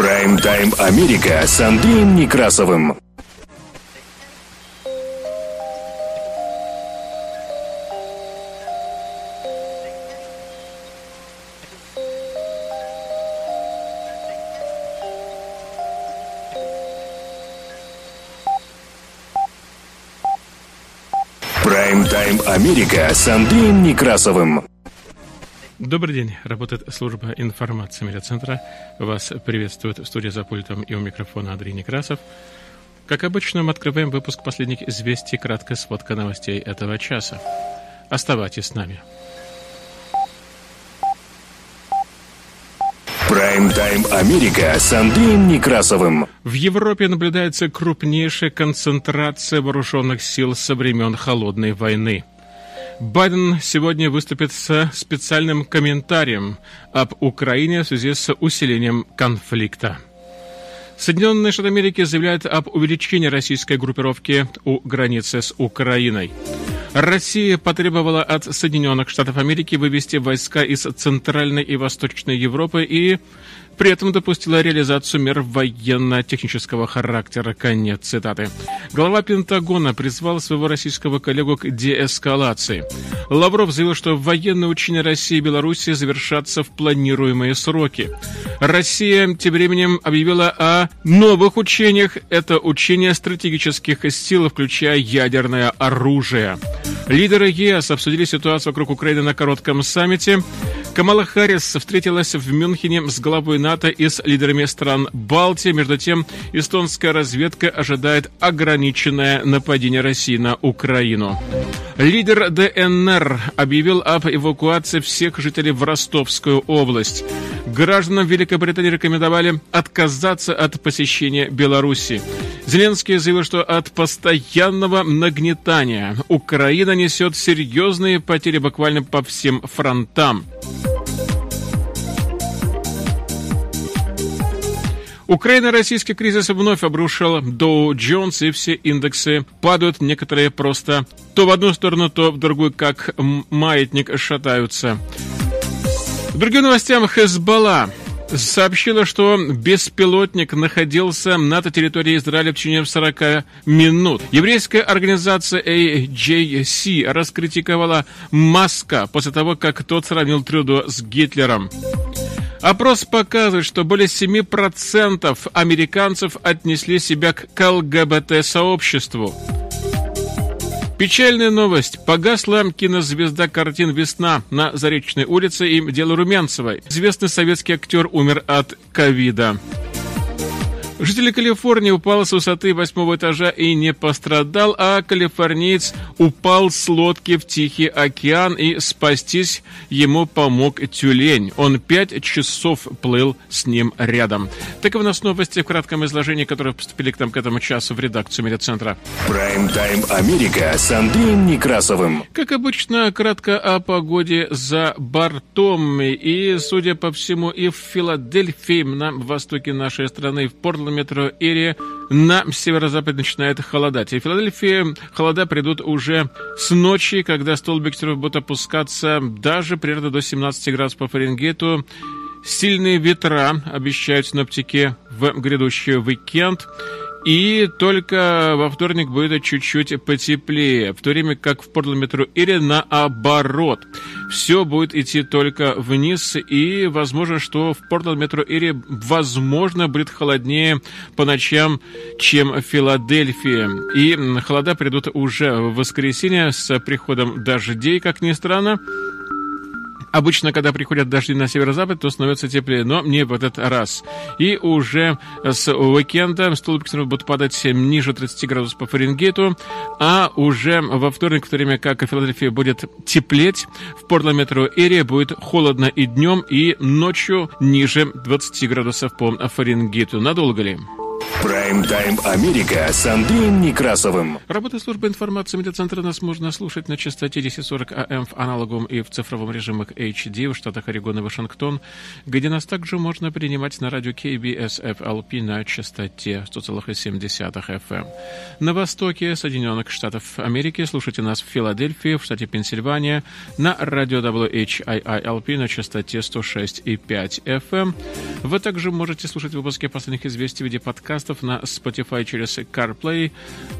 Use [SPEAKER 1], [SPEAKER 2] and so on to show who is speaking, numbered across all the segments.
[SPEAKER 1] Прайм-тайм Америка с Андреем Некрасовым. Прайм-тайм Америка с Андреем Некрасовым.
[SPEAKER 2] Добрый день. Работает служба информации медиацентра. Вас приветствует в студии за пультом и у микрофона Андрей Некрасов. Как обычно, мы открываем выпуск последних известий, краткая сводка новостей этого часа. Оставайтесь с нами.
[SPEAKER 1] Прайм-тайм Америка с Андреем Некрасовым.
[SPEAKER 2] В Европе наблюдается крупнейшая концентрация вооруженных сил со времен Холодной войны. Байден сегодня выступит с специальным комментарием об Украине в связи с усилением конфликта. Соединенные Штаты Америки заявляют об увеличении российской группировки у границы с Украиной. Россия потребовала от Соединенных Штатов Америки вывести войска из Центральной и Восточной Европы и при этом допустила реализацию мер военно-технического характера. Конец цитаты. Глава Пентагона призвал своего российского коллегу к деэскалации. Лавров заявил, что военные учения России и Беларуси завершатся в планируемые сроки. Россия тем временем объявила о новых учениях. Это учения стратегических сил, включая ядерное оружие. Лидеры ЕС обсудили ситуацию вокруг Украины на коротком саммите. Камала Харрис встретилась в Мюнхене с главой НАТО и с лидерами стран Балтии. Между тем, эстонская разведка ожидает ограниченное нападение России на Украину. Лидер ДНР объявил об эвакуации всех жителей в Ростовскую область. Гражданам Великобритании рекомендовали отказаться от посещения Беларуси. Зеленский заявил, что от постоянного нагнетания Украина несет серьезные потери буквально по всем фронтам. Украино-российский кризис вновь обрушил Доу Джонс, и все индексы падают, некоторые просто то в одну сторону, то в другую, как маятник, шатаются. В другим новостям Хезбалла сообщила, что беспилотник находился на территории Израиля в течение 40 минут. Еврейская организация AJC раскритиковала Маска после того, как тот сравнил Трюдо с Гитлером. Опрос показывает, что более 7% американцев отнесли себя к ЛГБТ-сообществу. Печальная новость. Погасла кинозвезда картин «Весна» на Заречной улице и дело Румянцевой. Известный советский актер умер от ковида. Житель Калифорнии упал с высоты восьмого этажа и не пострадал, а калифорниец упал с лодки в Тихий океан и спастись ему помог тюлень. Он пять часов плыл с ним рядом. Таковы у нас новости в кратком изложении, которые поступили к нам к этому часу в редакцию медиацентра.
[SPEAKER 1] Прайм-тайм Америка с Андреем Некрасовым.
[SPEAKER 2] Как обычно, кратко о погоде за бортом. И, судя по всему, и в Филадельфии, на востоке нашей страны, в Портленде, метро Эри на северо-запад начинает холодать. И в Филадельфии холода придут уже с ночи, когда столбик будет опускаться даже примерно до 17 градусов по Фаренгейту. Сильные ветра обещают синоптики в грядущий уикенд. И только во вторник будет чуть-чуть потеплее, в то время как в Портленд-метро или наоборот. Все будет идти только вниз, и возможно, что в Портленд-метро или возможно будет холоднее по ночам, чем в Филадельфии. И холода придут уже в воскресенье с приходом дождей, как ни странно. Обычно, когда приходят дожди на северо-запад, то становится теплее, но не в этот раз. И уже с уикенда столбик будут падать ниже 30 градусов по Фаренгейту, а уже во вторник, в то время как в Филадельфии будет теплеть, в Портленд-метро Эрия будет холодно и днем, и ночью ниже 20 градусов по Фаренгейту. Надолго ли?
[SPEAKER 1] Прайм-тайм Америка с Андреем Некрасовым.
[SPEAKER 2] Работа службы информации медиацентра нас можно слушать на частоте 1040 АМ в аналоговом и в цифровом режимах HD в штатах Орегон и Вашингтон, где нас также можно принимать на радио KBS FLP на частоте 100,7 FM. На востоке Соединенных Штатов Америки слушайте нас в Филадельфии, в штате Пенсильвания, на радио WHIILP на частоте 106,5 FM. Вы также можете слушать выпуски последних известий в виде подкаста подкастов на Spotify через CarPlay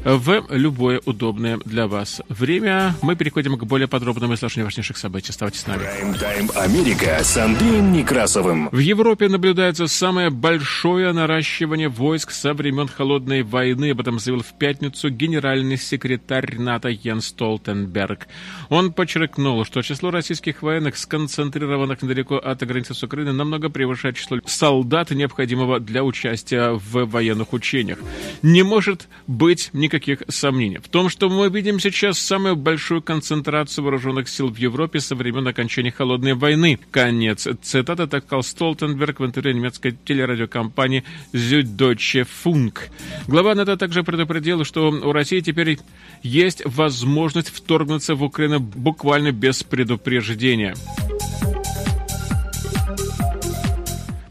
[SPEAKER 2] в любое удобное для вас время. Мы переходим к более подробному изложению важнейших событий. Оставайтесь с нами.
[SPEAKER 1] Прайм-тайм Америка с Андреем Некрасовым.
[SPEAKER 2] В Европе наблюдается самое большое наращивание войск со времен Холодной войны. Об этом заявил в пятницу генеральный секретарь НАТО Йен Столтенберг. Он подчеркнул, что число российских военных, сконцентрированных недалеко от границы с Украиной, намного превышает число солдат, необходимого для участия в военных военных учениях. Не может быть никаких сомнений в том, что мы видим сейчас самую большую концентрацию вооруженных сил в Европе со времен окончания Холодной войны. Конец. Цитата так сказал Столтенберг в интервью немецкой телерадиокомпании Süddeutsche Funk. Глава НАТО также предупредил, что у России теперь есть возможность вторгнуться в Украину буквально без предупреждения.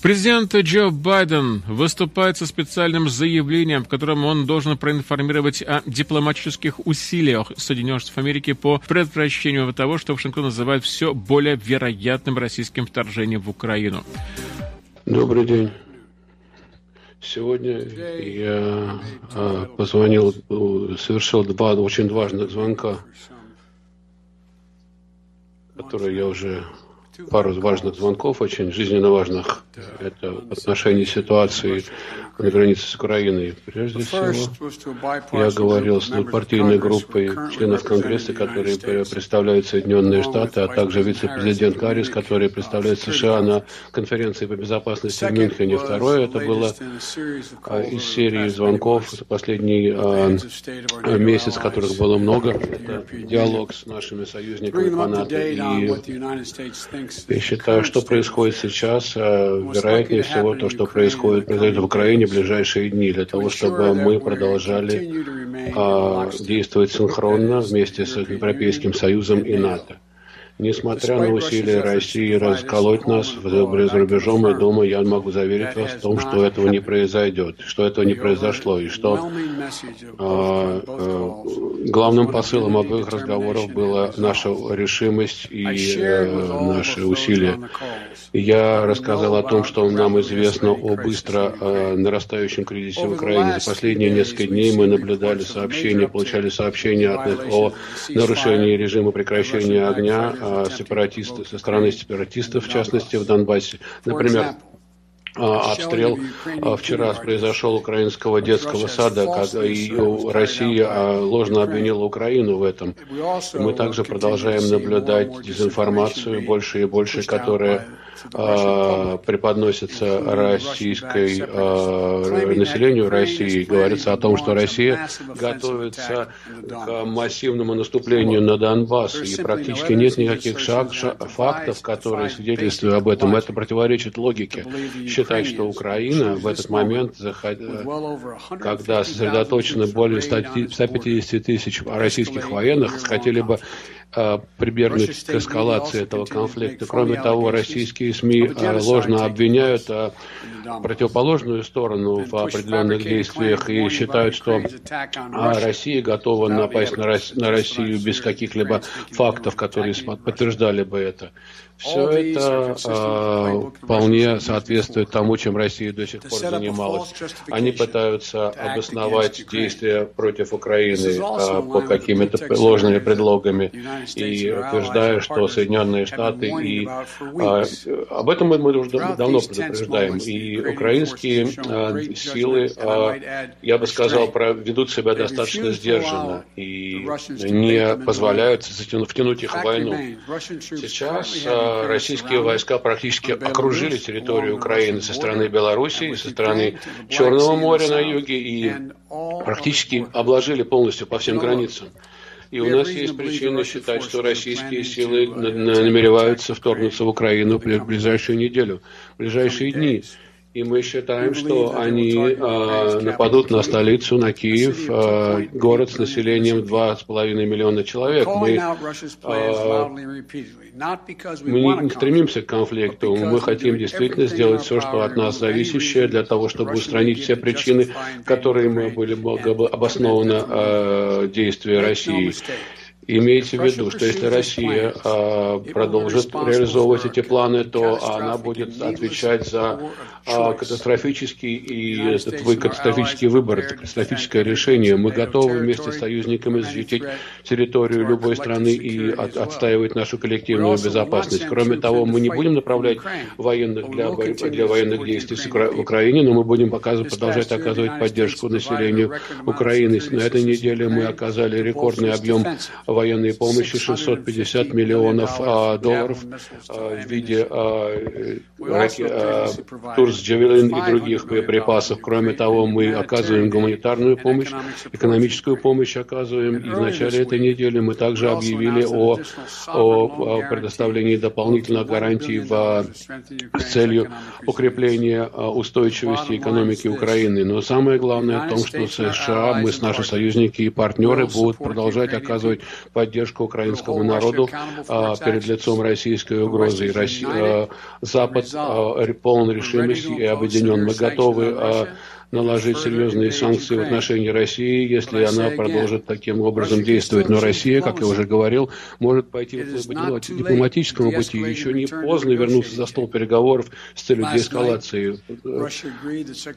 [SPEAKER 2] Президент Джо Байден выступает со специальным заявлением, в котором он должен проинформировать о дипломатических усилиях Соединенных Штатов Америки по предотвращению того, что Вашингтон называет все более вероятным российским вторжением в Украину.
[SPEAKER 3] Добрый день. Сегодня я а, позвонил, совершил два очень важных звонка, которые я уже пару важных звонков, очень жизненно важных. Это в отношении ситуации на границе с Украиной. Прежде всего, я говорил с двухпартийной группой членов Конгресса, которые представляют Соединенные Штаты, а также вице-президент Каррис, который представляет США на конференции по безопасности в Мюнхене. Второе, это было а, из серии звонков, последний а, месяц, которых было много. Это диалог с нашими союзниками по НАТО и я считаю, что происходит сейчас, а, вероятнее всего, то, что происходит, произойдет в Украине ближайшие дни, для того, чтобы мы продолжали а, действовать синхронно вместе с Европейским Союзом и НАТО. Несмотря на усилия России расколоть нас за рубежом и дома, я могу заверить вас в том, что этого не произойдет, что этого не произошло, и что э, э, главным посылом обоих разговоров была наша решимость и э, наши усилия. Я рассказал о том, что нам известно о быстро э, нарастающем кризисе в Украине. За последние несколько дней мы наблюдали сообщения, получали сообщения от, о нарушении режима прекращения огня сепаратисты, со стороны сепаратистов, в частности, в Донбассе. Например, а, обстрел а, вчера произошел украинского детского сада, и Россия а, ложно обвинила Украину в этом. Мы также продолжаем наблюдать дезинформацию больше и больше, которая э, преподносится российской э, населению России. Говорится о том, что Россия готовится к массивному наступлению на Донбасс, и практически нет никаких шаг, фактов, которые свидетельствуют об этом. Это противоречит логике. Считать, что Украина в этот момент, когда сосредоточено более 150 тысяч российских военных, хотели бы прибегнуть к эскалации этого конфликта. Кроме того, российские СМИ а, ложно обвиняют а, противоположную сторону в определенных действиях и считают, что Россия готова напасть на Россию без каких-либо фактов, которые подтверждали бы это. Все это э, вполне соответствует тому, чем Россия до сих пор занималась. Они пытаются обосновать действия против Украины э, по какими-то ложными предлогами и утверждая, что Соединенные Штаты и э, об этом мы, мы уже давно предупреждаем. И украинские э, силы, э, я бы сказал, ведут себя достаточно сдержанно и не позволяют втянуть их в войну. Сейчас российские войска практически окружили территорию Украины со стороны Белоруссии, со стороны Черного моря на юге и практически обложили полностью по всем границам. И у нас есть причины считать, что российские силы намереваются вторгнуться в Украину в ближайшую неделю, в ближайшие дни. И мы считаем, что они э, нападут на столицу, на Киев, э, город с населением 2,5 миллиона человек. Мы, э, мы не, стремимся к конфликту, мы хотим действительно сделать все, что от нас зависящее, для того, чтобы устранить все причины, которые были обоснованы э, действия России. Имейте в виду, что если Россия а, продолжит реализовывать эти планы, то она будет отвечать за а, катастрофический и этот вы, катастрофический выбор, это катастрофическое решение. Мы готовы вместе с союзниками защитить территорию любой страны и от, отстаивать нашу коллективную безопасность. Кроме того, мы не будем направлять военных для, для военных действий в Украине, но мы будем показывать, продолжать оказывать поддержку населению Украины. На этой неделе мы оказали рекордный объем военной помощи 650 миллионов а, долларов а, в виде а, а, Турс, Джавелин и других боеприпасов. Кроме того, мы оказываем гуманитарную помощь, экономическую помощь оказываем. И в начале этой недели мы также объявили о, о предоставлении дополнительных гарантий в, с целью укрепления устойчивости экономики Украины. Но самое главное в том, что США, мы с наши союзники и партнеры будут продолжать оказывать поддержку украинскому народу а, перед лицом российской угрозы. И Россия, а, Запад а, полон решимости и объединен. Мы готовы а, наложить серьезные санкции в отношении России, если она продолжит таким образом действовать. Но Россия, как я уже говорил, может пойти по дипломатическому пути. Еще не поздно вернуться за стол переговоров с целью деэскалации.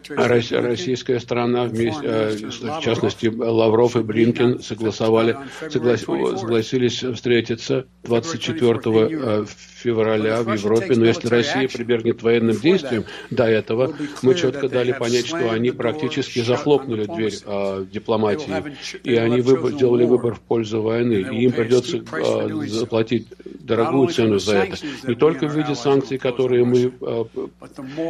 [SPEAKER 3] Российская сторона, э, в частности, Лавров и Блинкен согласовали, согласились встретиться 24 февраля в Европе, но если Россия прибегнет военным действиям до этого, мы четко дали понять, что они практически захлопнули дверь а, дипломатии, и они выбор, сделали выбор в пользу войны, и им придется а, заплатить дорогую цену за это. Не только в виде санкций, которые мы а,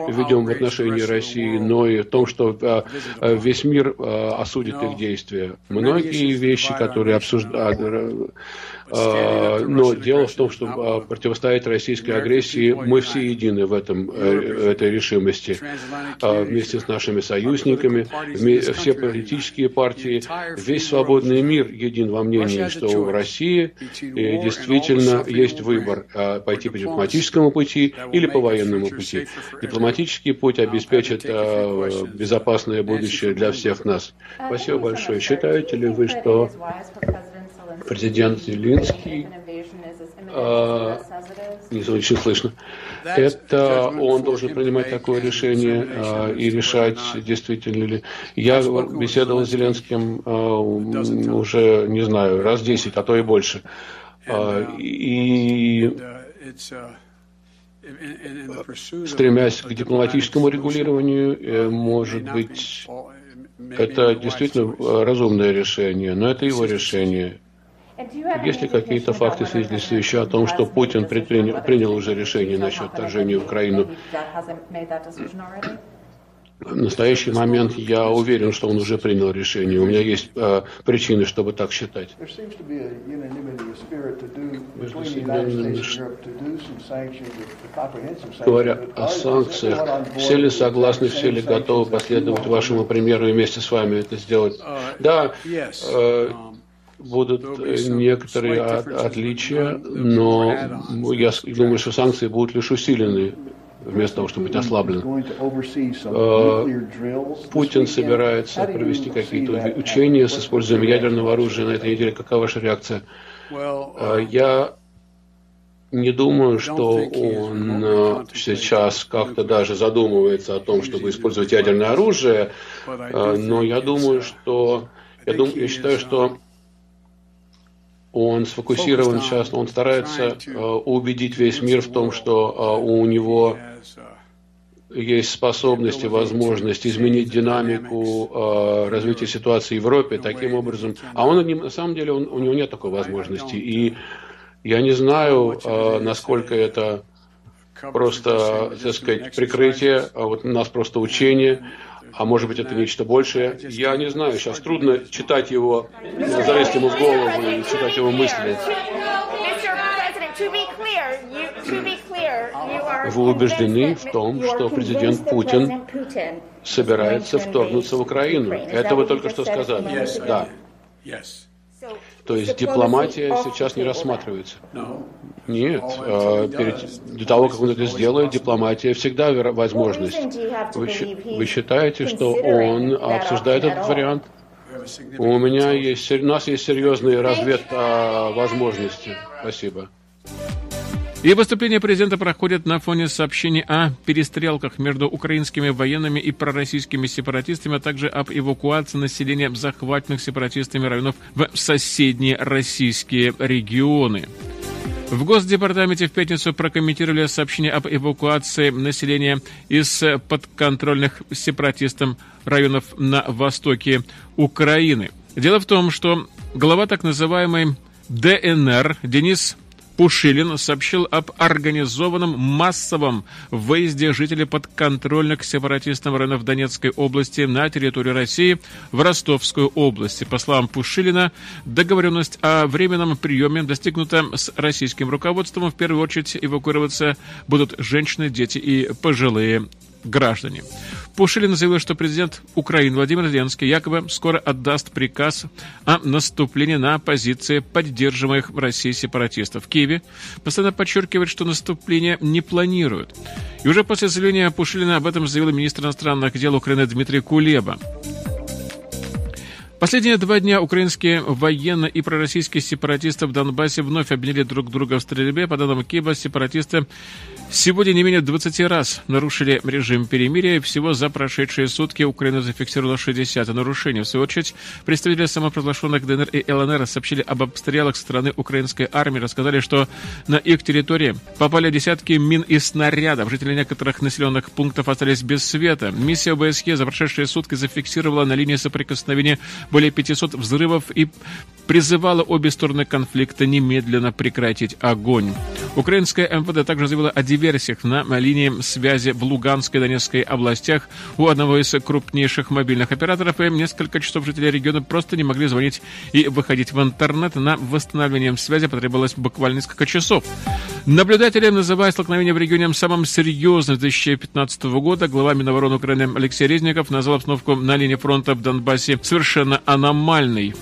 [SPEAKER 3] ведем в отношении России, но и в том, что а, весь мир а, осудит их действия. Многие вещи, которые обсуждают но дело в том, что а, противостоять российской агрессии мы все едины в этом, э, этой решимости. А, вместе с нашими союзниками, все политические партии, весь свободный мир един во мнении, что в России действительно есть выбор пойти по дипломатическому пути или по военному пути. Дипломатический путь обеспечит безопасное будущее для всех нас. Спасибо большое. Считаете ли вы, что президент Зеленский, э, не очень слышно, это он должен принимать такое решение э, и решать, действительно ли. Я беседовал с Зеленским э, уже, не знаю, раз десять, а то и больше. И стремясь к дипломатическому регулированию, э, может быть, это действительно разумное решение, но это его решение. Есть ли какие-то факты, свидетельствующие о том, что Путин предпринял, принял уже решение насчет вторжения в Украину? В настоящий момент я уверен, что он уже принял решение. У меня есть э, причины, чтобы так считать. Говоря о санкциях, все ли согласны, все ли готовы последовать вашему примеру и вместе с вами это сделать? Да, э, будут э, некоторые отличия, но я думаю, что санкции будут лишь усилены вместо того, чтобы быть ослаблены. Э, Путин собирается провести какие-то учения с использованием ядерного оружия на этой неделе. Какова ваша реакция? Э, я не думаю, что он сейчас как-то даже задумывается о том, чтобы использовать ядерное оружие, но я думаю, что я, думаю, я считаю, что он сфокусирован сейчас, он старается э, убедить весь мир в том, что э, у него есть способность и возможность изменить динамику э, развития ситуации в Европе таким образом. А он на самом деле он, у него нет такой возможности. И я не знаю, э, насколько это просто, так сказать, прикрытие, а вот у нас просто учение а может быть это нечто большее. Я не знаю, сейчас трудно читать его, залезть ему в голову и читать его мысли. Вы убеждены в том, что президент Путин собирается вторгнуться в Украину. Это вы только что сказали. Да. То есть дипломатия сейчас не рассматривается? Нет. А перед, до того, как он это сделает, дипломатия всегда возможность. Вы, вы считаете, что он обсуждает этот вариант? У меня есть, у нас есть серьезные разведвозможности. Спасибо.
[SPEAKER 2] И выступление президента проходит на фоне сообщений о перестрелках между украинскими военными и пророссийскими сепаратистами, а также об эвакуации населения захваченных сепаратистами районов в соседние российские регионы. В Госдепартаменте в пятницу прокомментировали сообщение об эвакуации населения из подконтрольных сепаратистам районов на востоке Украины. Дело в том, что глава так называемой ДНР Денис Пушилин сообщил об организованном массовом выезде жителей подконтрольных сепаратистам районов Донецкой области на территорию России в Ростовскую область. По словам Пушилина, договоренность о временном приеме достигнута с российским руководством. В первую очередь эвакуироваться будут женщины, дети и пожилые граждане. Пушилин заявил, что президент Украины Владимир Зеленский якобы скоро отдаст приказ о наступлении на позиции поддерживаемых Россией сепаратистов. В Киеве постоянно подчеркивает, что наступление не планируют. И уже после заявления Пушилина об этом заявил министр иностранных дел Украины Дмитрий Кулеба. Последние два дня украинские военные и пророссийские сепаратисты в Донбассе вновь обвинили друг друга в стрельбе. По данным Киева, сепаратисты Сегодня не менее 20 раз нарушили режим перемирия. Всего за прошедшие сутки Украина зафиксировала 60 нарушений. В свою очередь, представители самопровозглашенных ДНР и ЛНР сообщили об обстрелах страны украинской армии. Рассказали, что на их территории попали десятки мин и снарядов. Жители некоторых населенных пунктов остались без света. Миссия ОБСЕ за прошедшие сутки зафиксировала на линии соприкосновения более 500 взрывов и призывала обе стороны конфликта немедленно прекратить огонь. Украинская МВД также заявила о диверсиях на линии связи в Луганской и Донецкой областях у одного из крупнейших мобильных операторов, и несколько часов жители региона просто не могли звонить и выходить в интернет. На восстановление связи потребовалось буквально несколько часов. Наблюдатели называют столкновение в регионе самым серьезным с 2015 года. Глава Минобороны Украины Алексей Резников назвал обстановку на линии фронта в Донбассе совершенно аномальной.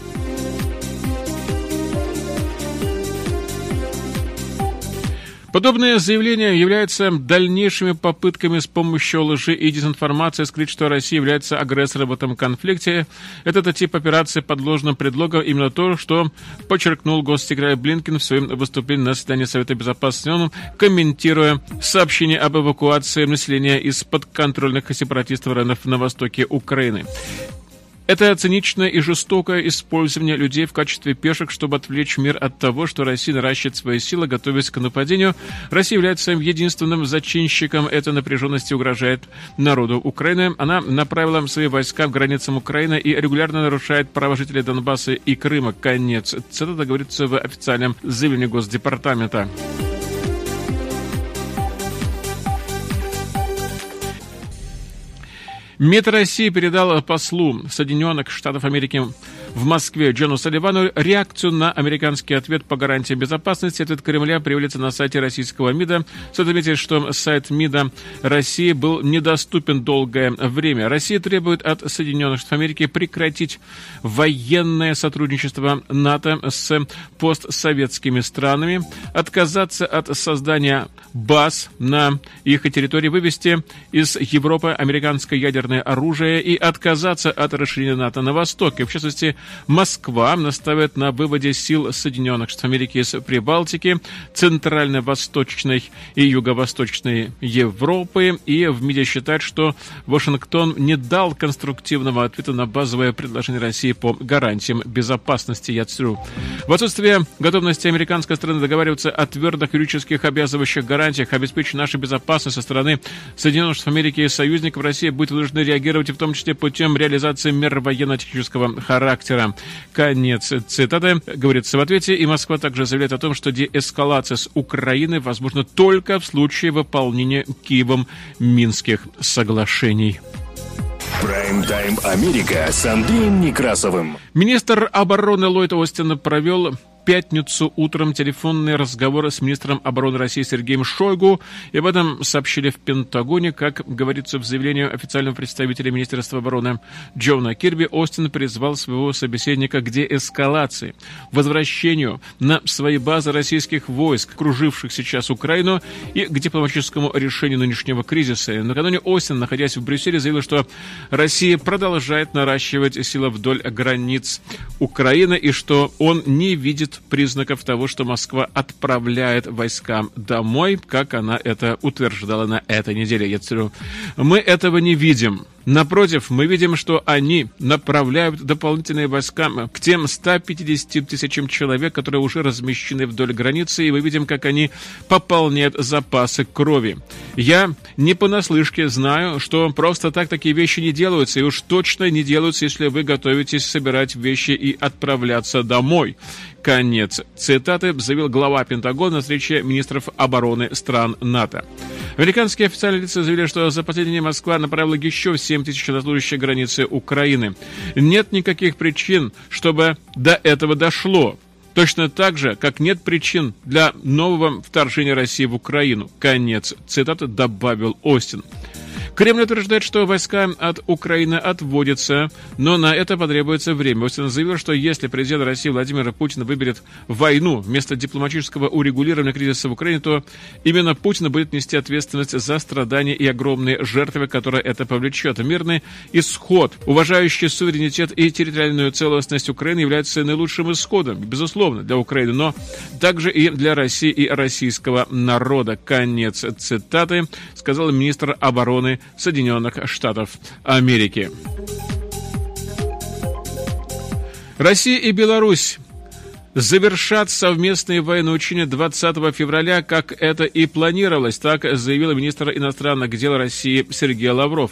[SPEAKER 2] Подобное заявление является дальнейшими попытками с помощью лжи и дезинформации скрыть, что Россия является агрессором в этом конфликте. Этот тип операции под ложным предлогом именно то, что подчеркнул госсекретарь Блинкин в своем выступлении на заседании Совета Безопасности ООН, комментируя сообщение об эвакуации населения из подконтрольных сепаратистов районов на востоке Украины. Это циничное и жестокое использование людей в качестве пешек, чтобы отвлечь мир от того, что Россия наращивает свои силы, готовясь к нападению. Россия является своим единственным зачинщиком этой напряженности угрожает народу Украины. Она направила свои войска к границам Украины и регулярно нарушает права жителей Донбасса и Крыма. Конец. Цитата говорится в официальном заявлении Госдепартамента. МИД России передал послу Соединенных Штатов Америки в Москве Джону Салливану реакцию на американский ответ по гарантиям безопасности. Ответ Кремля появится на сайте российского МИДа. Стоит отметить, что сайт МИДа России был недоступен долгое время. Россия требует от Соединенных Штатов Америки прекратить военное сотрудничество НАТО с постсоветскими странами, отказаться от создания баз на их территории, вывести из Европы американское ядерное оружие и отказаться от расширения НАТО на востоке. В частности, Москва настаивает на выводе сил Соединенных Штатов Америки из Прибалтики, Центрально-Восточной и Юго-Восточной Европы. И в МИДе считает, что Вашингтон не дал конструктивного ответа на базовое предложение России по гарантиям безопасности. Я цитирую. В отсутствие готовности американской страны договариваться о твердых юридических обязывающих гарантиях, обеспечить нашу безопасность со стороны Соединенных Штатов Америки и союзников, Россия будет вынуждена реагировать в том числе путем реализации мер военно-технического характера характера. Конец цитаты. Говорится в ответе, и Москва также заявляет о том, что деэскалация с Украины возможна только в случае выполнения Киевом Минских соглашений.
[SPEAKER 1] Прайм-тайм Америка с Андреем Некрасовым.
[SPEAKER 2] Министр обороны Ллойд Остин провел пятницу утром телефонные разговоры с министром обороны России Сергеем Шойгу, и об этом сообщили в Пентагоне, как говорится в заявлении официального представителя Министерства обороны Джона Кирби, Остин призвал своего собеседника к деэскалации, возвращению на свои базы российских войск, круживших сейчас Украину, и к дипломатическому решению нынешнего кризиса. Накануне Остин, находясь в Брюсселе, заявил, что Россия продолжает наращивать силы вдоль границ Украины и что он не видит признаков того, что Москва отправляет войскам домой, как она это утверждала на этой неделе. Я цитирую. Мы этого не видим. Напротив, мы видим, что они направляют дополнительные войска к тем 150 тысячам человек, которые уже размещены вдоль границы, и мы видим, как они пополняют запасы крови. Я не понаслышке знаю, что просто так такие вещи не делаются, и уж точно не делаются, если вы готовитесь собирать вещи и отправляться домой. Конец цитаты заявил глава Пентагона на встрече министров обороны стран НАТО. Американские официальные лица заявили, что за последние дни Москва направила еще 7 тысяч на служащие границы Украины. Нет никаких причин, чтобы до этого дошло. Точно так же, как нет причин для нового вторжения России в Украину. Конец цитаты добавил Остин. Кремль утверждает, что войска от Украины отводятся, но на это потребуется время. Остин заявил, что если президент России Владимир Путин выберет войну вместо дипломатического урегулирования кризиса в Украине, то именно Путин будет нести ответственность за страдания и огромные жертвы, которые это повлечет. Мирный исход, уважающий суверенитет и территориальную целостность Украины является наилучшим исходом, безусловно, для Украины, но также и для России и российского народа. Конец цитаты, сказал министр обороны Соединенных Штатов Америки. Россия и Беларусь завершат совместные военные учения 20 февраля, как это и планировалось, так заявил министр иностранных дел России Сергей Лавров.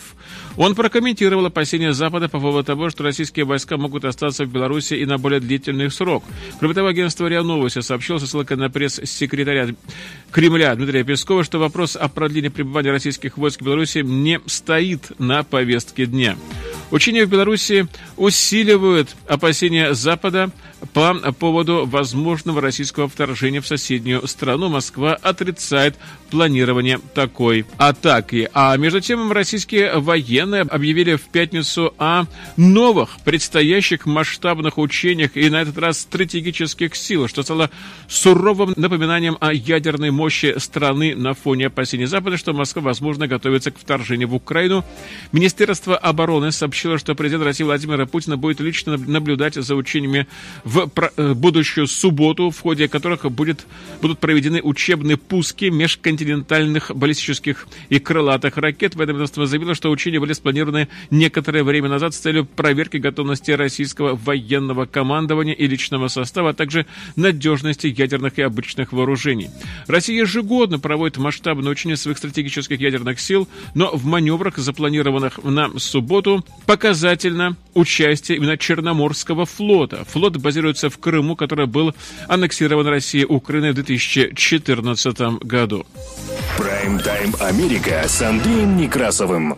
[SPEAKER 2] Он прокомментировал опасения Запада по поводу того, что российские войска могут остаться в Беларуси и на более длительный срок. Кроме того, агентство РИА Новости сообщило со ссылкой на пресс-секретаря Кремля Дмитрия Пескова, что вопрос о продлении пребывания российских войск в Беларуси не стоит на повестке дня. Учения в Беларуси усиливают опасения Запада по поводу возможного российского вторжения в соседнюю страну. Москва отрицает планирование такой атаки. А между тем российские военные объявили в пятницу о новых предстоящих масштабных учениях и на этот раз стратегических сил, что стало суровым напоминанием о ядерной мощи страны на фоне опасений Запада, что Москва, возможно, готовится к вторжению в Украину. Министерство обороны сообщило, что президент России Владимир Путин будет лично наблюдать за учениями в э, будущую субботу, в ходе которых будет, будут проведены учебные пуски межконтинентальных баллистических и крылатых ракет. Ведомство заявило, что учения были спланированы некоторое время назад с целью проверки готовности российского военного командования и личного состава, а также надежности ядерных и обычных вооружений. Россия ежегодно проводит масштабные учения своих стратегических ядерных сил, но в маневрах, запланированных на субботу, показательно участие именно Черноморского флота. Флот базируется в Крыму, который был аннексирован Россией Украиной в 2014 году.
[SPEAKER 1] Прайм-тайм Америка с Андреем Некрасовым.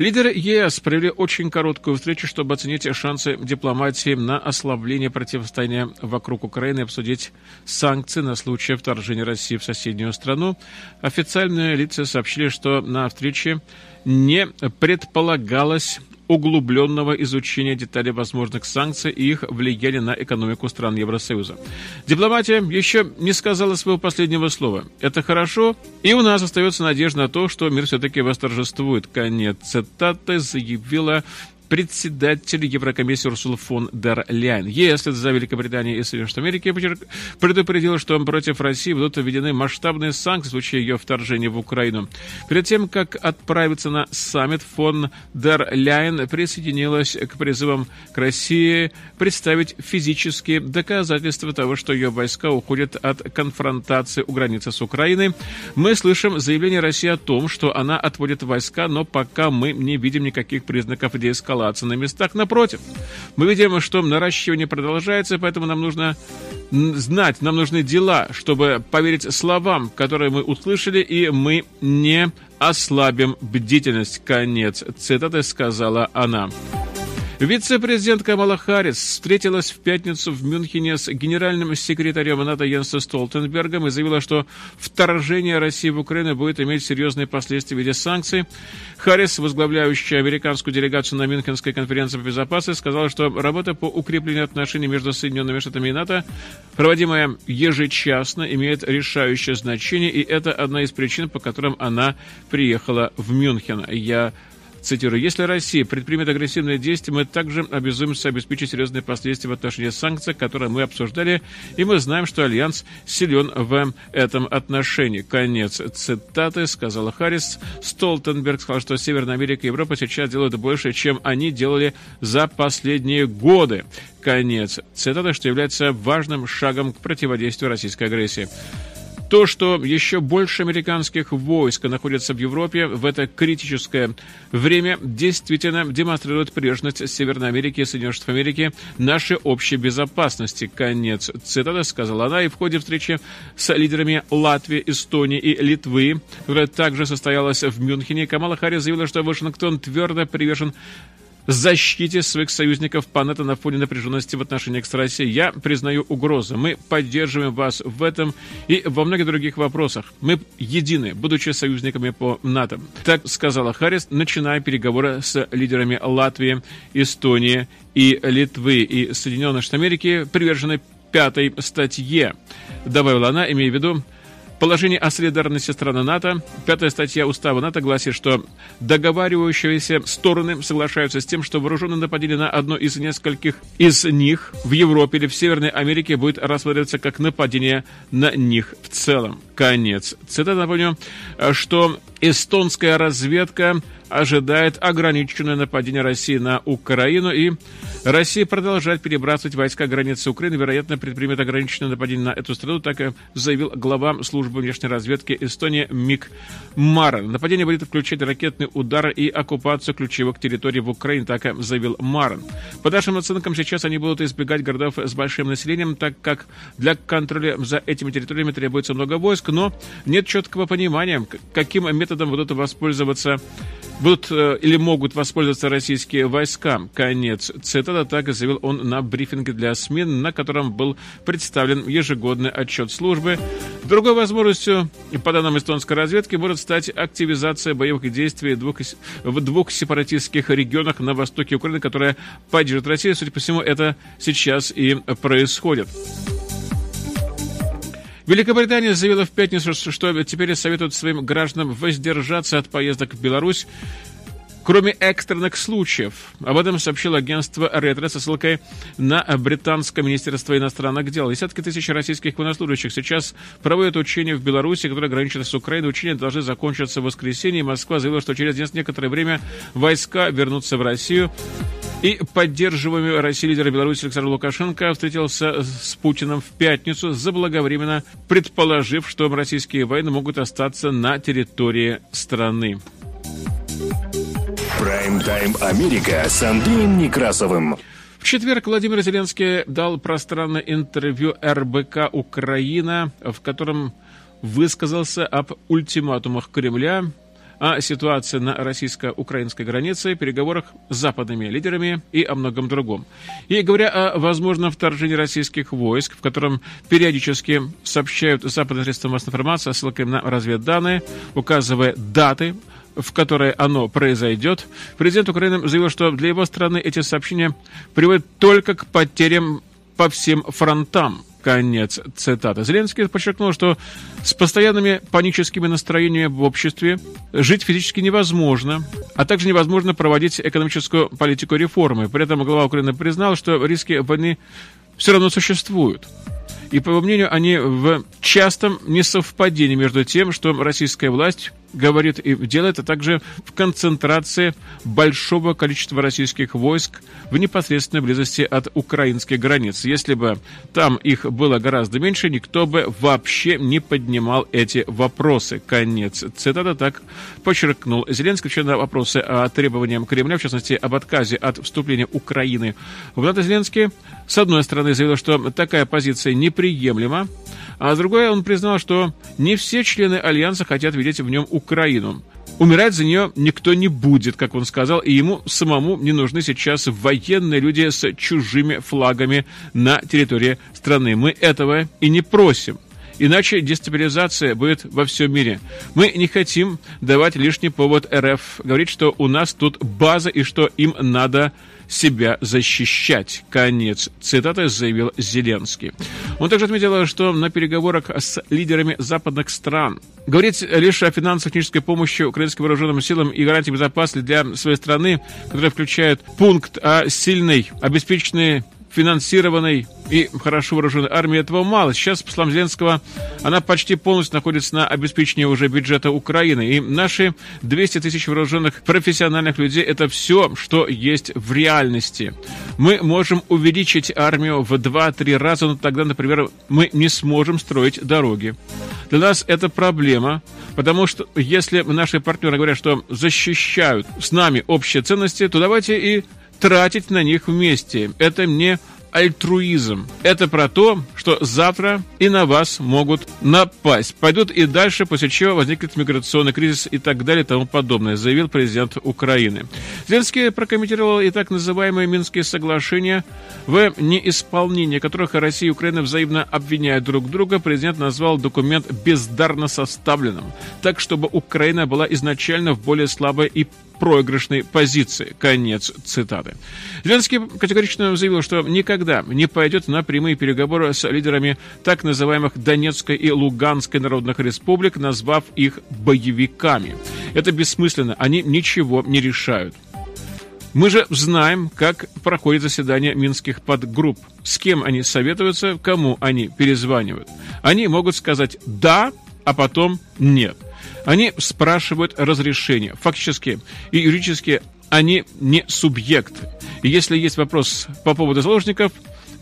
[SPEAKER 2] Лидеры ЕС провели очень короткую встречу, чтобы оценить шансы дипломатии на ослабление противостояния вокруг Украины и обсудить санкции на случай вторжения России в соседнюю страну. Официальные лица сообщили, что на встрече не предполагалось углубленного изучения деталей возможных санкций и их влияния на экономику стран Евросоюза. Дипломатия еще не сказала своего последнего слова. Это хорошо, и у нас остается надежда на то, что мир все-таки восторжествует. Конец цитаты заявила председатель Еврокомиссии Урсула фон дер Ляйн. ЕС, за Великобританией и Соединенных Штатов Америки, предупредил, что против России будут введены масштабные санкции в случае ее вторжения в Украину. Перед тем, как отправиться на саммит, фон дер Ляйн присоединилась к призывам к России представить физические доказательства того, что ее войска уходят от конфронтации у границы с Украиной. Мы слышим заявление России о том, что она отводит войска, но пока мы не видим никаких признаков деэскалации эскалации на местах. Напротив, мы видим, что наращивание продолжается, поэтому нам нужно знать, нам нужны дела, чтобы поверить словам, которые мы услышали, и мы не ослабим бдительность. Конец цитаты сказала она. Вице-президент Камала Харрис встретилась в пятницу в Мюнхене с генеральным секретарем НАТО Йенсом Столтенбергом и заявила, что вторжение России в Украину будет иметь серьезные последствия в виде санкций. Харрис, возглавляющая американскую делегацию на Мюнхенской конференции по безопасности, сказала, что работа по укреплению отношений между Соединенными Штатами и НАТО, проводимая ежечасно, имеет решающее значение, и это одна из причин, по которым она приехала в Мюнхен. Я Цитирую, если Россия предпримет агрессивные действия, мы также обязуемся обеспечить серьезные последствия в отношении санкций, которые мы обсуждали, и мы знаем, что Альянс силен в этом отношении. Конец цитаты, сказала Харрис. Столтенберг сказал, что Северная Америка и Европа сейчас делают больше, чем они делали за последние годы. Конец цитаты, что является важным шагом к противодействию российской агрессии. То, что еще больше американских войск находится в Европе в это критическое время, действительно демонстрирует приверженность Северной Америки и Соединенных Штатов Америки нашей общей безопасности. Конец цитаты, сказала она, и в ходе встречи с лидерами Латвии, Эстонии и Литвы, которая также состоялась в Мюнхене, Камала Харрис заявила, что Вашингтон твердо привержен защите своих союзников по НАТО на фоне напряженности в отношениях с Россией. Я признаю угрозу. Мы поддерживаем вас в этом и во многих других вопросах. Мы едины, будучи союзниками по НАТО. Так сказала Харрис, начиная переговоры с лидерами Латвии, Эстонии и Литвы и Соединенных Штатов Америки, привержены пятой статье. Добавила она, имея в виду Положение о солидарности страны НАТО. Пятая статья Устава НАТО гласит, что договаривающиеся стороны соглашаются с тем, что вооруженное нападение на одно из нескольких из них в Европе или в Северной Америке будет рассматриваться как нападение на них в целом. Конец. Цитата напомню, что эстонская разведка ожидает ограниченное нападение России на Украину, и Россия продолжает перебрасывать войска границы Украины, вероятно, предпримет ограниченное нападение на эту страну, так и заявил глава службы внешней разведки Эстонии Мик Марен. Нападение будет включать ракетный удар и оккупацию ключевых территорий в Украине, так и заявил Марен. По нашим оценкам, сейчас они будут избегать городов с большим населением, так как для контроля за этими территориями требуется много войск, но нет четкого понимания, каким методом будут воспользоваться будут э, или могут воспользоваться российские войска. Конец цитата, так заявил он на брифинге для СМИ, на котором был представлен ежегодный отчет службы. Другой возможностью, по данным эстонской разведки, может стать активизация боевых действий двух, в двух сепаратистских регионах на востоке Украины, которая поддержит Россию. Судя по всему, это сейчас и происходит. Великобритания заявила в пятницу, что теперь советует своим гражданам воздержаться от поездок в Беларусь, кроме экстренных случаев. Об этом сообщило агентство «Ретро» со ссылкой на британское министерство иностранных дел. Десятки тысяч российских военнослужащих сейчас проводят учения в Беларуси, которые граничат с Украиной. Учения должны закончиться в воскресенье. Москва заявила, что через некоторое время войска вернутся в Россию. И поддерживаемый Россией лидер Беларуси Александр Лукашенко встретился с Путиным в пятницу, заблаговременно предположив, что российские войны могут остаться на территории страны.
[SPEAKER 1] Прайм-тайм Америка с Андреем Некрасовым.
[SPEAKER 2] В четверг Владимир Зеленский дал пространное интервью РБК «Украина», в котором высказался об ультиматумах Кремля о ситуации на российско-украинской границе, переговорах с западными лидерами и о многом другом. И говоря о возможном вторжении российских войск, в котором периодически сообщают западные средства массовой информации, ссылкой на разведданные, указывая даты, в которой оно произойдет, президент Украины заявил, что для его страны эти сообщения приводят только к потерям по всем фронтам. Конец цитаты. Зеленский подчеркнул, что с постоянными паническими настроениями в обществе жить физически невозможно, а также невозможно проводить экономическую политику реформы. При этом глава Украины признал, что риски войны все равно существуют. И, по его мнению, они в частом несовпадении между тем, что российская власть говорит и делает, а также в концентрации большого количества российских войск в непосредственной близости от украинских границ. Если бы там их было гораздо меньше, никто бы вообще не поднимал эти вопросы. Конец. Цитата так подчеркнул Зеленский, отвечая на вопросы о требованиях Кремля, в частности, об отказе от вступления Украины в НАТО. Зеленский, с одной стороны, заявил, что такая позиция неприемлема, а с другой он признал, что не все члены Альянса хотят видеть в нем Украину. Умирать за нее никто не будет, как он сказал, и ему самому не нужны сейчас военные люди с чужими флагами на территории страны. Мы этого и не просим. Иначе дестабилизация будет во всем мире. Мы не хотим давать лишний повод РФ говорить, что у нас тут база и что им надо себя защищать. Конец цитаты заявил Зеленский. Он также отметил, что на переговорах с лидерами западных стран говорить лишь о финансово-технической помощи украинским вооруженным силам и гарантии безопасности для своей страны, которая включает пункт о сильной, обеспеченной финансированной и хорошо вооруженной армии этого мало. Сейчас, по словам Зеленского, она почти полностью находится на обеспечении уже бюджета Украины. И наши 200 тысяч вооруженных профессиональных людей – это все, что есть в реальности. Мы можем увеличить армию в 2-3 раза, но тогда, например, мы не сможем строить дороги. Для нас это проблема, потому что если наши партнеры говорят, что защищают с нами общие ценности, то давайте и тратить на них вместе. Это не альтруизм. Это про то, что завтра и на вас могут напасть. Пойдут и дальше, после чего возникнет миграционный кризис и так далее и тому подобное, заявил президент Украины. Зеленский прокомментировал и так называемые Минские соглашения, в неисполнении которых Россия и Украина взаимно обвиняют друг друга. Президент назвал документ бездарно составленным, так чтобы Украина была изначально в более слабой и проигрышной позиции. Конец цитаты. Зеленский категорично заявил, что никогда не пойдет на прямые переговоры с лидерами так называемых Донецкой и Луганской народных республик, назвав их боевиками. Это бессмысленно, они ничего не решают. Мы же знаем, как проходит заседание минских подгрупп, с кем они советуются, кому они перезванивают. Они могут сказать «да», а потом «нет». Они спрашивают разрешение. Фактически и юридически они не субъекты. И если есть вопрос по поводу заложников,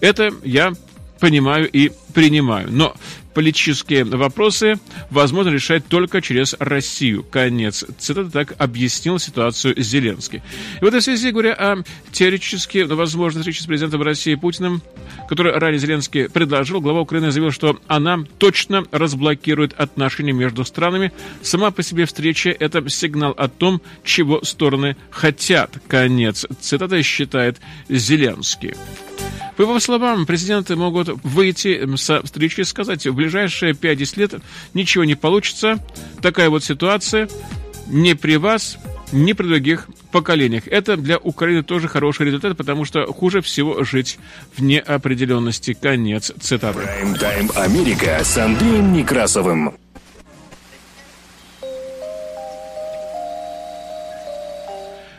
[SPEAKER 2] это я понимаю и принимаю. Но политические вопросы возможно решать только через Россию. Конец. Цитата так объяснил ситуацию Зеленский. И в этой связи, говоря о теоретически возможной встрече с президентом России Путиным, который ранее Зеленский предложил, глава Украины заявил, что она точно разблокирует отношения между странами. Сама по себе встреча – это сигнал о том, чего стороны хотят. Конец. Цитата считает Зеленский. По его словам, президенты могут выйти со встречи и сказать, в ближайшие 5-10 лет ничего не получится, такая вот ситуация, не при вас, ни при других поколениях. Это для Украины тоже хороший результат, потому что хуже всего жить в неопределенности. Конец цитаты.
[SPEAKER 1] Прайм-тайм Америка с Андреем Некрасовым.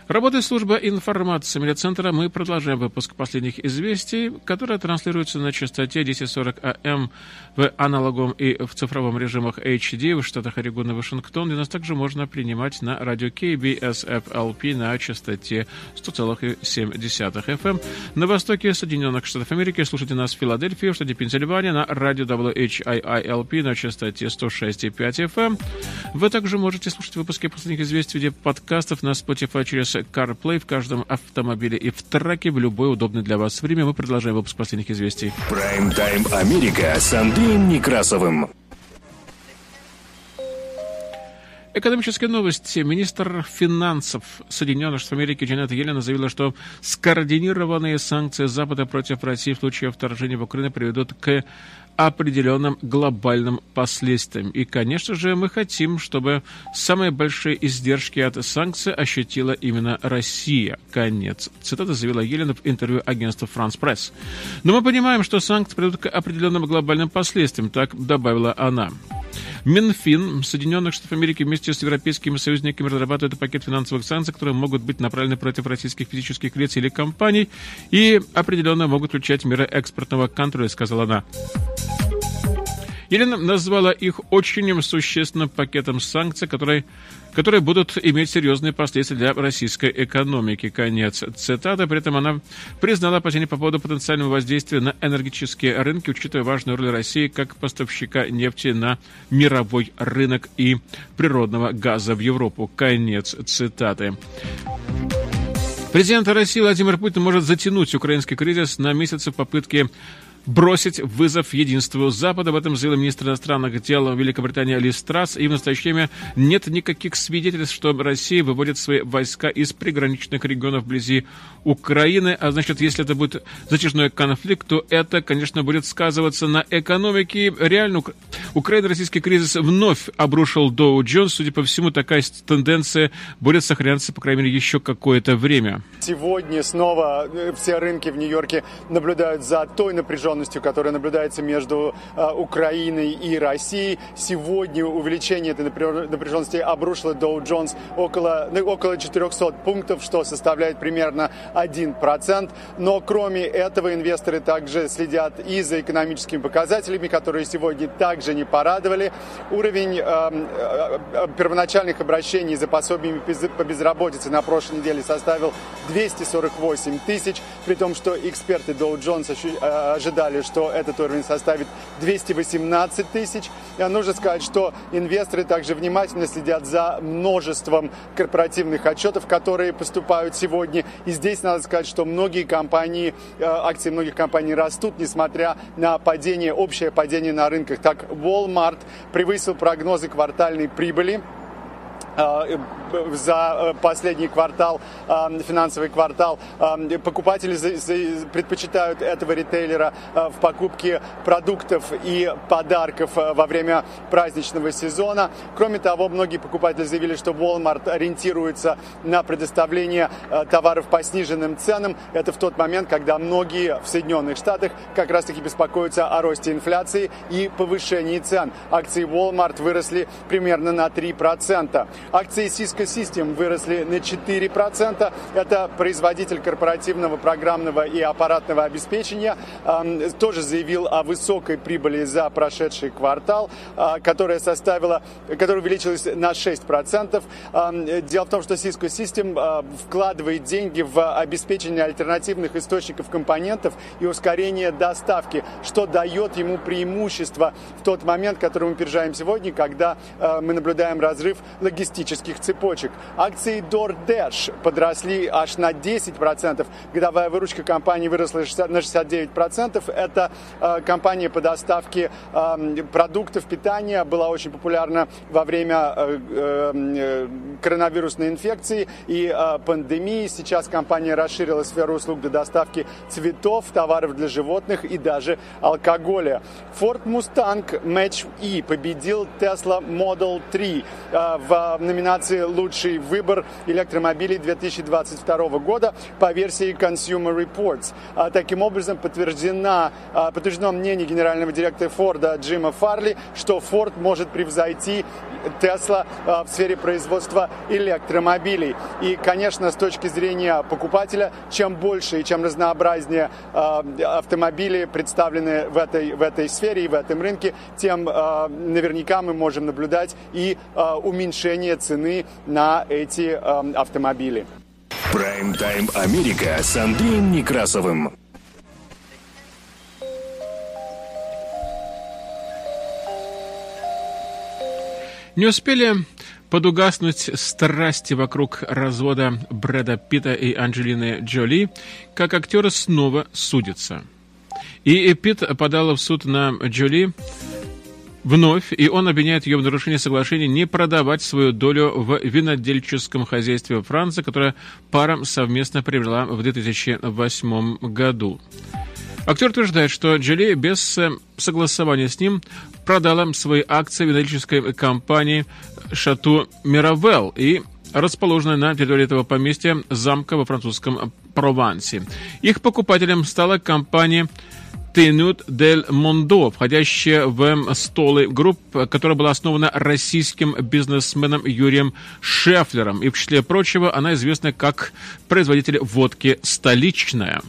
[SPEAKER 2] Работает служба информации медиацентра. Мы продолжаем выпуск последних известий, которые транслируются на частоте 1040 АМ в аналоговом и в цифровом режимах HD в штатах Орегон и Вашингтон, где нас также можно принимать на радио KBSFLP на частоте 100,7 FM. На востоке Соединенных Штатов Америки слушайте нас в Филадельфии, в штате Пенсильвания на радио WHIILP на частоте 106,5 FM. Вы также можете слушать выпуски последних известий в виде подкастов на Spotify через CarPlay в каждом автомобиле и в траке в любое удобное для вас время. Мы продолжаем выпуск последних известий.
[SPEAKER 1] Прайм-тайм Америка с Андреем Некрасовым.
[SPEAKER 2] Экономические новости. Министр финансов Соединенных Штатов Америки Джанет Йеллен заявила, что скоординированные санкции Запада против России в случае вторжения в Украину приведут к определенным глобальным последствиям. И, конечно же, мы хотим, чтобы самые большие издержки от санкций ощутила именно Россия. Конец. Цитата заявила Елена в интервью агентству «Франс Пресс». Но мы понимаем, что санкции приведут к определенным глобальным последствиям, так добавила она. Минфин Соединенных Штатов Америки вместе с европейскими союзниками разрабатывает пакет финансовых санкций, которые могут быть направлены против российских физических лиц или компаний и определенно могут включать меры экспортного контроля, сказала она. Елена назвала их очень существенным пакетом санкций, которые, которые будут иметь серьезные последствия для российской экономики. Конец цитаты. При этом она признала опасения по поводу потенциального воздействия на энергетические рынки, учитывая важную роль России как поставщика нефти на мировой рынок и природного газа в Европу. Конец цитаты. Президент России Владимир Путин может затянуть украинский кризис на месяцы в попытке бросить вызов единству Запада. Об этом заявил министр иностранных дел Великобритании Ли Страс. И в настоящее время нет никаких свидетельств, что Россия выводит свои войска из приграничных регионов вблизи Украины. А значит, если это будет затяжной конфликт, то это, конечно, будет сказываться на экономике. Реально, Украино-российский кризис вновь обрушил Доу Джонс. Судя по всему, такая тенденция будет сохраняться, по крайней мере, еще какое-то время.
[SPEAKER 4] Сегодня снова э, все рынки в Нью-Йорке наблюдают за той напряженностью, которая наблюдается между э, Украиной и Россией. Сегодня увеличение этой напряженности обрушило Доу Джонс около, ну, около 400 пунктов, что составляет примерно 1%. Но кроме этого инвесторы также следят и за экономическими показателями, которые сегодня также не порадовали. Уровень э, э, первоначальных обращений за пособиями по безработице на прошлой неделе составил 248 тысяч, при том, что эксперты Dow Jones э, ожидали, что этот уровень составит 218 тысяч. И нужно сказать, что инвесторы также внимательно следят за множеством корпоративных отчетов, которые поступают сегодня. И здесь надо сказать, что многие компании, э, акции многих компаний растут, несмотря на падение, общее падение на рынках. Так, Walmart превысил прогнозы квартальной прибыли а, за э, последний квартал, а, финансовый квартал. А, покупатели предпочитают этого ритейлера в покупке продуктов и подарков во время праздничного сезона. Кроме того, многие покупатели заявили, что Walmart ориентируется на предоставление товаров по сниженным ценам. Это в тот момент, когда многие в Соединенных Штатах как раз-таки беспокоятся о росте инфляции и повышении цен. Акции Walmart выросли примерно на 3%. Акции Cisco System выросли на 4%. Это производитель корпоративного программного и аппаратного обеспечения. Тоже заявил о высокой прибыли за прошедший квартал, а, которая составила, которая увеличилась на 6%. Дело в том, что Cisco System а, вкладывает деньги в обеспечение альтернативных источников компонентов и ускорение доставки, что дает ему преимущество в тот момент, который мы переживаем сегодня, когда а, мы наблюдаем разрыв логистики логистических цепочек. Акции DoorDash подросли аж на 10%. Годовая выручка компании выросла на 69%. Это э, компания по доставке э, продуктов питания была очень популярна во время э, э, коронавирусной инфекции и э, пандемии. Сейчас компания расширила сферу услуг для доставки цветов, товаров для животных и даже алкоголя. Ford Mustang Mach-E победил Tesla Model 3 э, номинации «Лучший выбор электромобилей 2022 года» по версии Consumer Reports. А, таким образом, подтверждена, а, подтверждено мнение генерального директора Форда Джима Фарли, что Форд может превзойти Тесла в сфере производства электромобилей. И, конечно, с точки зрения покупателя, чем больше и чем разнообразнее а, автомобили представлены в этой, в этой сфере и в этом рынке, тем наверняка мы можем наблюдать и уменьшение цены на эти э, автомобили.
[SPEAKER 1] Прайм-тайм Америка с Андреем Некрасовым.
[SPEAKER 2] Не успели подугаснуть страсти вокруг развода Брэда Питта и Анджелины Джоли, как актеры снова судятся. И Питт подала в суд на Джоли Вновь, и он обвиняет ее в нарушении соглашения не продавать свою долю в винодельческом хозяйстве Франции, которое пара совместно приобрела в 2008 году. Актер утверждает, что Джоли без э, согласования с ним продала свои акции винодельческой компании «Шату Миравелл» и расположенной на территории этого поместья замка во французском Провансе. Их покупателем стала компания Тенют дель Мондо, входящая в столы групп, которая была основана российским бизнесменом Юрием Шефлером. И в числе прочего она известна как производитель водки «Столичная».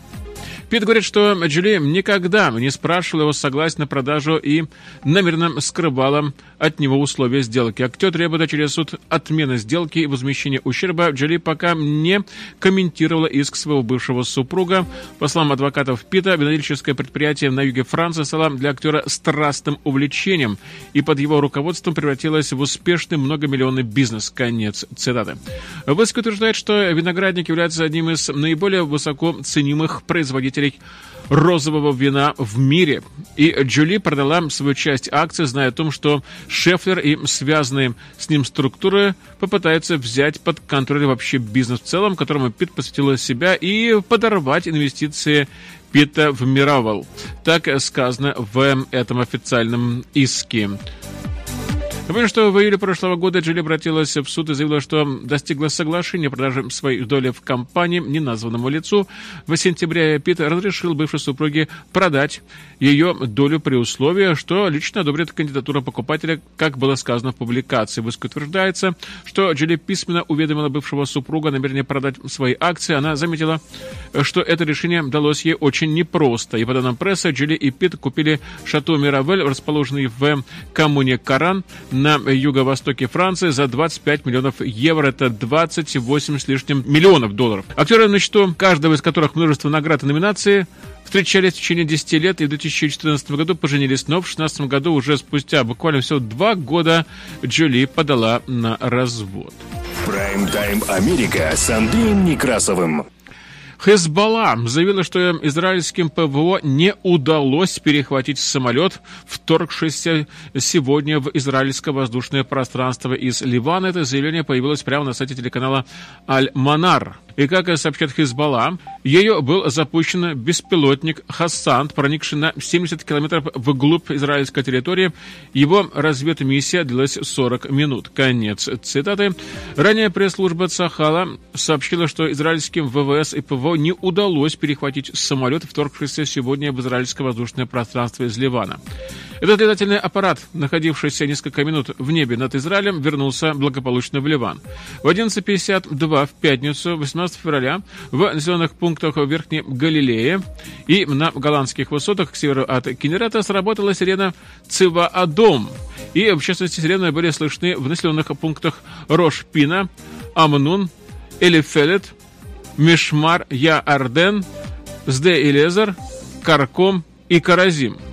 [SPEAKER 2] Пит говорит, что Джули никогда не спрашивала его согласия на продажу и намеренно скрывала от него условия сделки. Актер требует через суд отмены сделки и возмещения ущерба. Джоли пока не комментировала иск своего бывшего супруга. По словам адвокатов Пита, винодельческое предприятие на юге Франции стало для актера страстным увлечением и под его руководством превратилось в успешный многомиллионный бизнес. Конец цитаты. Выск утверждает, что виноградник является одним из наиболее высоко ценимых производителей покупателей розового вина в мире. И Джули продала свою часть акций, зная о том, что Шефлер и связанные с ним структуры попытаются взять под контроль вообще бизнес в целом, которому Пит посвятила себя, и подорвать инвестиции Пита в Мировал. Так сказано в этом официальном иске. Напомню, что в июле прошлого года Джилли обратилась в суд и заявила, что достигла соглашения о продаже своей доли в компании неназванному лицу. В сентябре Пит разрешил бывшей супруге продать ее долю при условии, что лично одобрит кандидатуру покупателя, как было сказано в публикации. В иске утверждается, что Джилли письменно уведомила бывшего супруга о намерении продать свои акции. Она заметила, что это решение далось ей очень непросто. И по данным прессы, Джилли и Пит купили шато Миравель, расположенный в коммуне Каран, на юго-востоке Франции за 25 миллионов евро. Это 28 с лишним миллионов долларов. Актеры на счету, каждого из которых множество наград и номинаций, встречались в течение 10 лет и в 2014 году поженились, но в 2016 году уже спустя буквально всего два года Джоли подала на развод.
[SPEAKER 1] Прайм-тайм Америка с Андреем Некрасовым.
[SPEAKER 2] Хезбалла заявила, что израильским ПВО не удалось перехватить самолет, вторгшийся сегодня в израильское воздушное пространство из Ливана. Это заявление появилось прямо на сайте телеканала Аль-Манар. И как сообщает Хизбалла, ею был запущен беспилотник Хассан, проникший на 70 километров вглубь израильской территории. Его разведмиссия длилась 40 минут. Конец цитаты. Ранее пресс-служба Цахала сообщила, что израильским ВВС и ПВО не удалось перехватить самолет, вторгшийся сегодня в израильское воздушное пространство из Ливана. Этот летательный аппарат, находившийся несколько минут в небе над Израилем, вернулся благополучно в Ливан. В 11.52 в пятницу, 18 февраля, в населенных пунктах Верхней Галилее и на голландских высотах к северу от Кенерета сработала сирена Цива-Адом. И, в частности, сирены были слышны в населенных пунктах Рош-Пина, Амнун, Элифелет, Мишмар, Я-Арден, Сде-Илезер, Карком и Каразим –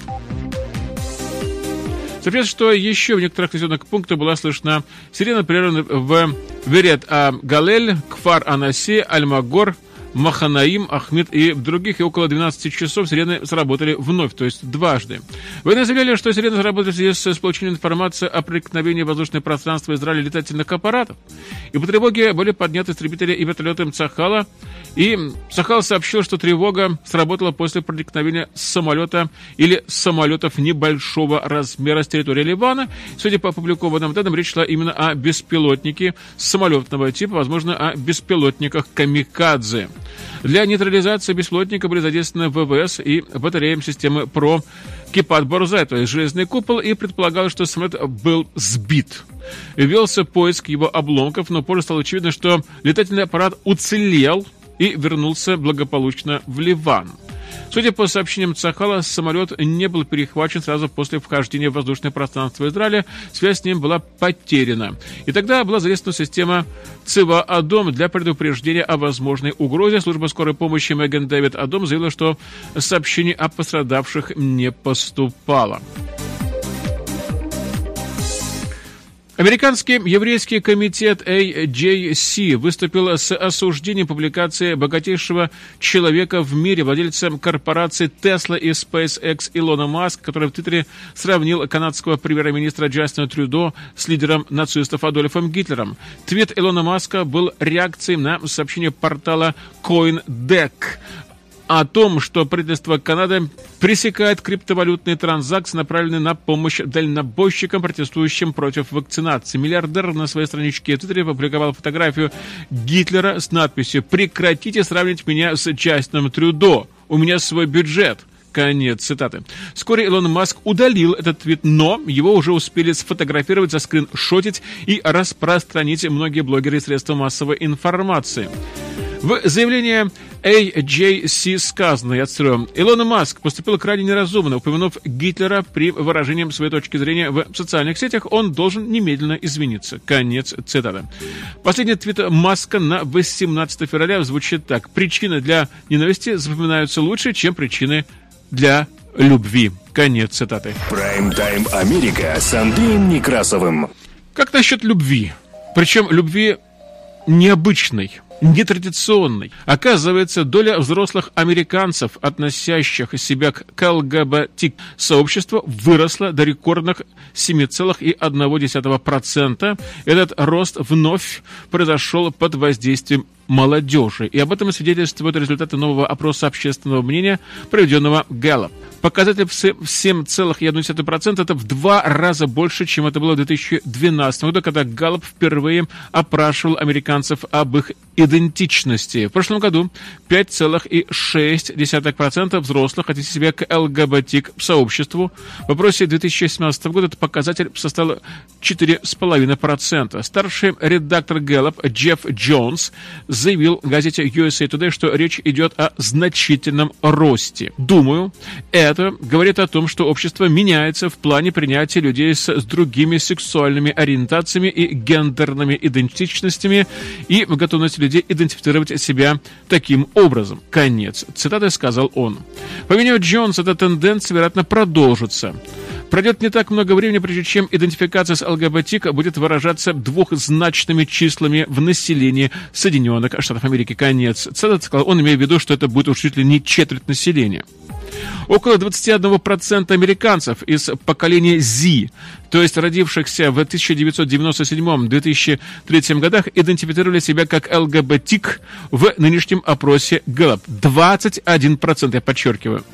[SPEAKER 2] Сообщается, что еще в некоторых населенных пунктах была слышна сирена прервана в Верет Галель, Кфар Анаси, Альмагор, Маханаим, Ахмед и других, и около 12 часов сирены сработали вновь, то есть дважды. Военные заявляли, что сирены заработали в связи с получением информации о проникновении в воздушное пространство Израиля летательных аппаратов. И по тревоге были подняты истребители и вертолеты Цахала. И Цахал сообщил, что тревога сработала после проникновения самолета или самолетов небольшого размера с территории Ливана. Судя по опубликованным данным, речь шла именно о беспилотнике самолетного типа, возможно, о беспилотниках «Камикадзе». Для нейтрализации беспилотника были задействованы ВВС и батареям системы ПРО Кипат Борзай, то есть железный купол, и предполагалось, что самолет был сбит. Велся поиск его обломков, но позже стало очевидно, что летательный аппарат уцелел и вернулся благополучно в Ливан. Судя по сообщениям Цахала, самолет не был перехвачен сразу после вхождения в воздушное пространство Израиля. Связь с ним была потеряна. И тогда была задействована система ЦИВА «Адом» для предупреждения о возможной угрозе. Служба скорой помощи Меган Дэвид «Адом» заявила, что сообщений о пострадавших не поступало. Американский еврейский комитет AJC выступил с осуждением публикации богатейшего человека в мире, владельца корпорации Tesla и SpaceX Илона Маск, который в Твиттере сравнил канадского премьер-министра Джастина Трюдо с лидером нацистов Адольфом Гитлером. Твит Илона Маска был реакцией на сообщение портала CoinDeck о том, что правительство Канады пресекает криптовалютные транзакции, направленные на помощь дальнобойщикам, протестующим против вакцинации. Миллиардер на своей страничке в Твиттере опубликовал фотографию Гитлера с надписью «Прекратите сравнивать меня с Джастином Трюдо. У меня свой бюджет». Конец цитаты. Вскоре Илон Маск удалил этот твит, но его уже успели сфотографировать, заскриншотить и распространить многие блогеры и средства массовой информации. В заявлении AJC сказано, я цитирую, Илон Маск поступил крайне неразумно, упомянув Гитлера при выражении своей точки зрения в социальных сетях, он должен немедленно извиниться. Конец цитаты. Последний твит Маска на 18 февраля звучит так. Причины для ненависти запоминаются лучше, чем причины для любви. Конец цитаты.
[SPEAKER 1] Прайм-тайм Америка с Андреем Некрасовым.
[SPEAKER 2] Как насчет любви? Причем любви необычной. Нетрадиционной. Оказывается, доля взрослых американцев, относящих себя к ЛГБТ-сообществу, выросла до рекордных 7,1%. Этот рост вновь произошел под воздействием молодежи. И об этом свидетельствуют результаты нового опроса общественного мнения, проведенного Gallup. Показатель в 7,1% это в два раза больше, чем это было в 2012 году, когда Галлоп впервые опрашивал американцев об их идентичности. В прошлом году 5,6% взрослых отнесли себя к ЛГБТ сообществу. В вопросе 2017 года этот показатель составил 4,5%. Старший редактор Гэллоп Джефф Джонс заявил газете USA Today, что речь идет о значительном росте. Думаю, это говорит о том, что общество меняется в плане принятия людей с, с другими сексуальными ориентациями и гендерными идентичностями и готовность людей идентифицировать себя таким образом. Конец. Цитаты сказал он. По мнению Джонса, эта тенденция, вероятно, продолжится. Пройдет не так много времени, прежде чем идентификация с ЛГБТ будет выражаться двухзначными числами в населении Соединенных Штатов Америки. Конец. Цитата сказал, он имеет в виду, что это будет уж чуть ли не четверть населения. Около 21% американцев из поколения Z, то есть родившихся в 1997-2003 годах, идентифицировали себя как ЛГБТИК в нынешнем опросе Gallup. 21%, я подчеркиваю.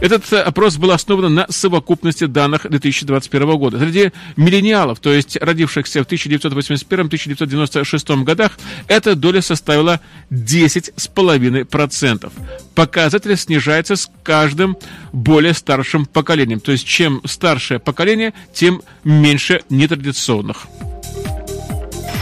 [SPEAKER 2] Этот э, опрос был основан на совокупности данных 2021 года. Среди миллениалов, то есть родившихся в 1981-1996 годах, эта доля составила 10,5%. Показатель снижается с каждым более старшим поколением. То есть чем старшее поколение, тем меньше нетрадиционных.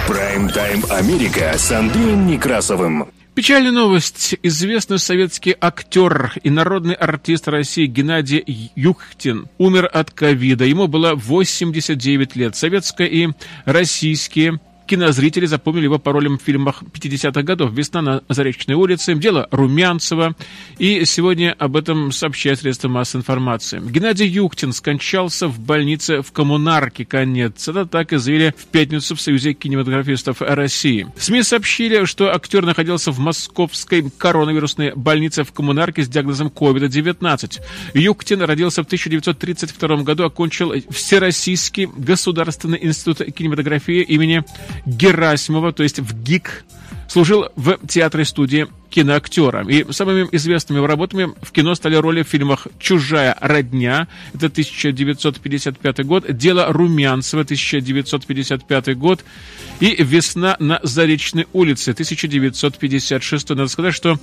[SPEAKER 1] Прайм-тайм Америка с Андреем Некрасовым.
[SPEAKER 2] Печальная новость. Известный советский актер и народный артист России Геннадий Юхтин умер от ковида. Ему было 89 лет. Советская и российские Кинозрители запомнили его по ролям в фильмах 50-х годов «Весна на Заречной улице», «Дело Румянцева». И сегодня об этом сообщает средства массовой информации. Геннадий Юхтин скончался в больнице в Коммунарке, конец. Это так и заявили в пятницу в Союзе кинематографистов России. СМИ сообщили, что актер находился в московской коронавирусной больнице в Коммунарке с диагнозом COVID-19. Юхтин родился в 1932 году, окончил Всероссийский государственный институт кинематографии имени Герасимова, то есть в ГИК, служил в театре-студии киноактера. И самыми известными его работами в кино стали роли в фильмах «Чужая родня», это 1955 год, «Дело Румянцева», 1955 год, и «Весна на Заречной улице», 1956. Надо сказать, что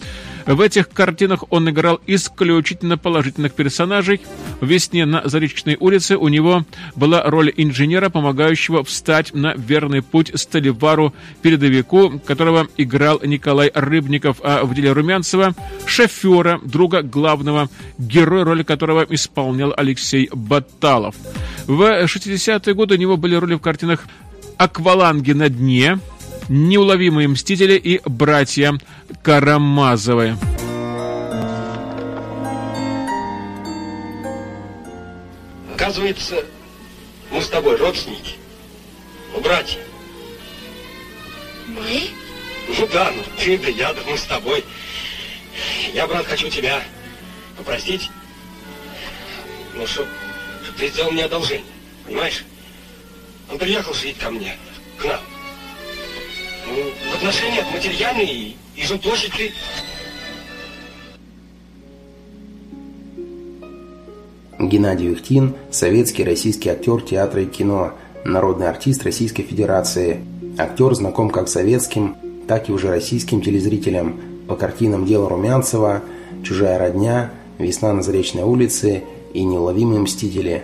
[SPEAKER 2] в этих картинах он играл исключительно положительных персонажей. В «Весне на Заречной улице» у него была роль инженера, помогающего встать на верный путь Столивару-передовику, которого играл Николай Рыбников, а в деле Румянцева, шофера, друга главного героя, роли которого исполнял Алексей Баталов. В 60-е годы у него были роли в картинах «Акваланги на дне», «Неуловимые мстители» и «Братья Карамазовы».
[SPEAKER 5] Оказывается, мы с тобой родственники. Ну, братья.
[SPEAKER 6] Мы?
[SPEAKER 5] Ну да, ну ты да я, да мы с тобой. Я, брат, хочу тебя попросить, ну, чтоб, чтоб ты сделал мне одолжение, понимаешь? Он приехал жить ко мне, к нам. Ну, в отношениях материальные и, и жилплощадь ты...
[SPEAKER 7] Геннадий Юхтин – советский российский актер театра и кино, народный артист Российской Федерации. Актер знаком как советским, так и уже российским телезрителям по картинам «Дело Румянцева», «Чужая родня», «Весна на Заречной улице» и «Неуловимые мстители».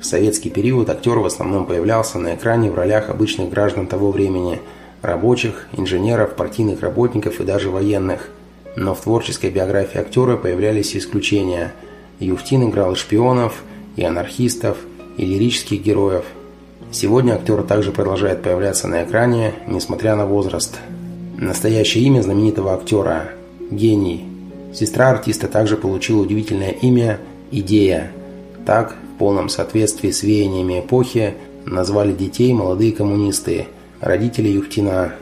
[SPEAKER 7] В советский период актер в основном появлялся на экране в ролях обычных граждан того времени – рабочих, инженеров, партийных работников и даже военных. Но в творческой биографии актера появлялись исключения. Юфтин играл и шпионов, и анархистов, и лирических героев. Сегодня актер также продолжает появляться на экране, несмотря на возраст – Настоящее имя знаменитого актера – Гений. Сестра артиста также получила удивительное имя – Идея. Так, в полном соответствии с веяниями эпохи, назвали детей молодые коммунисты, родители Юхтина.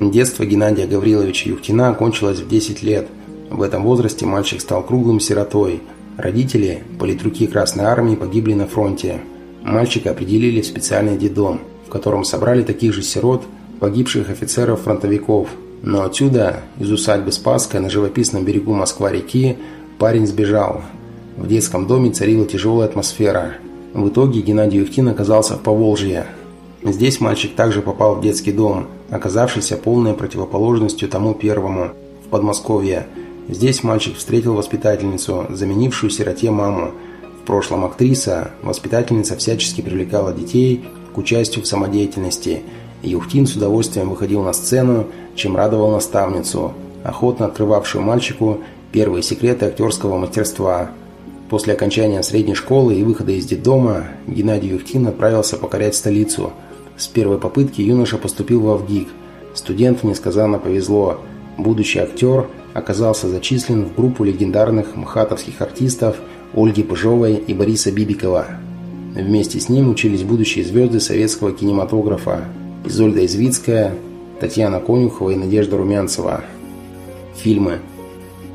[SPEAKER 7] Детство Геннадия Гавриловича Юхтина кончилось в 10 лет. В этом возрасте мальчик стал круглым сиротой. Родители, политруки Красной Армии, погибли на фронте. Мальчика определили в специальный детдом, в котором собрали таких же сирот, погибших офицеров-фронтовиков. Но отсюда, из усадьбы Спасская на живописном берегу Москва-реки, парень сбежал. В детском доме царила тяжелая атмосфера. В итоге Геннадий Юхтин оказался в Поволжье. Здесь мальчик также попал в детский дом, оказавшийся полной противоположностью тому первому, в Подмосковье. Здесь мальчик встретил воспитательницу, заменившую сироте маму. В прошлом актриса, воспитательница всячески привлекала детей к участию в самодеятельности. Юхтин с удовольствием выходил на сцену, чем радовал наставницу, охотно открывавшую мальчику первые секреты актерского мастерства – После окончания средней школы и выхода из детдома Геннадий Юхтин отправился покорять столицу. С первой попытки юноша поступил в ВГИК. Студенту несказанно повезло. Будущий актер оказался зачислен в группу легендарных мхатовских артистов Ольги Пыжовой и Бориса Бибикова. Вместе с ним учились будущие звезды советского кинематографа Изольда Извицкая, Татьяна Конюхова и Надежда Румянцева. Фильмы –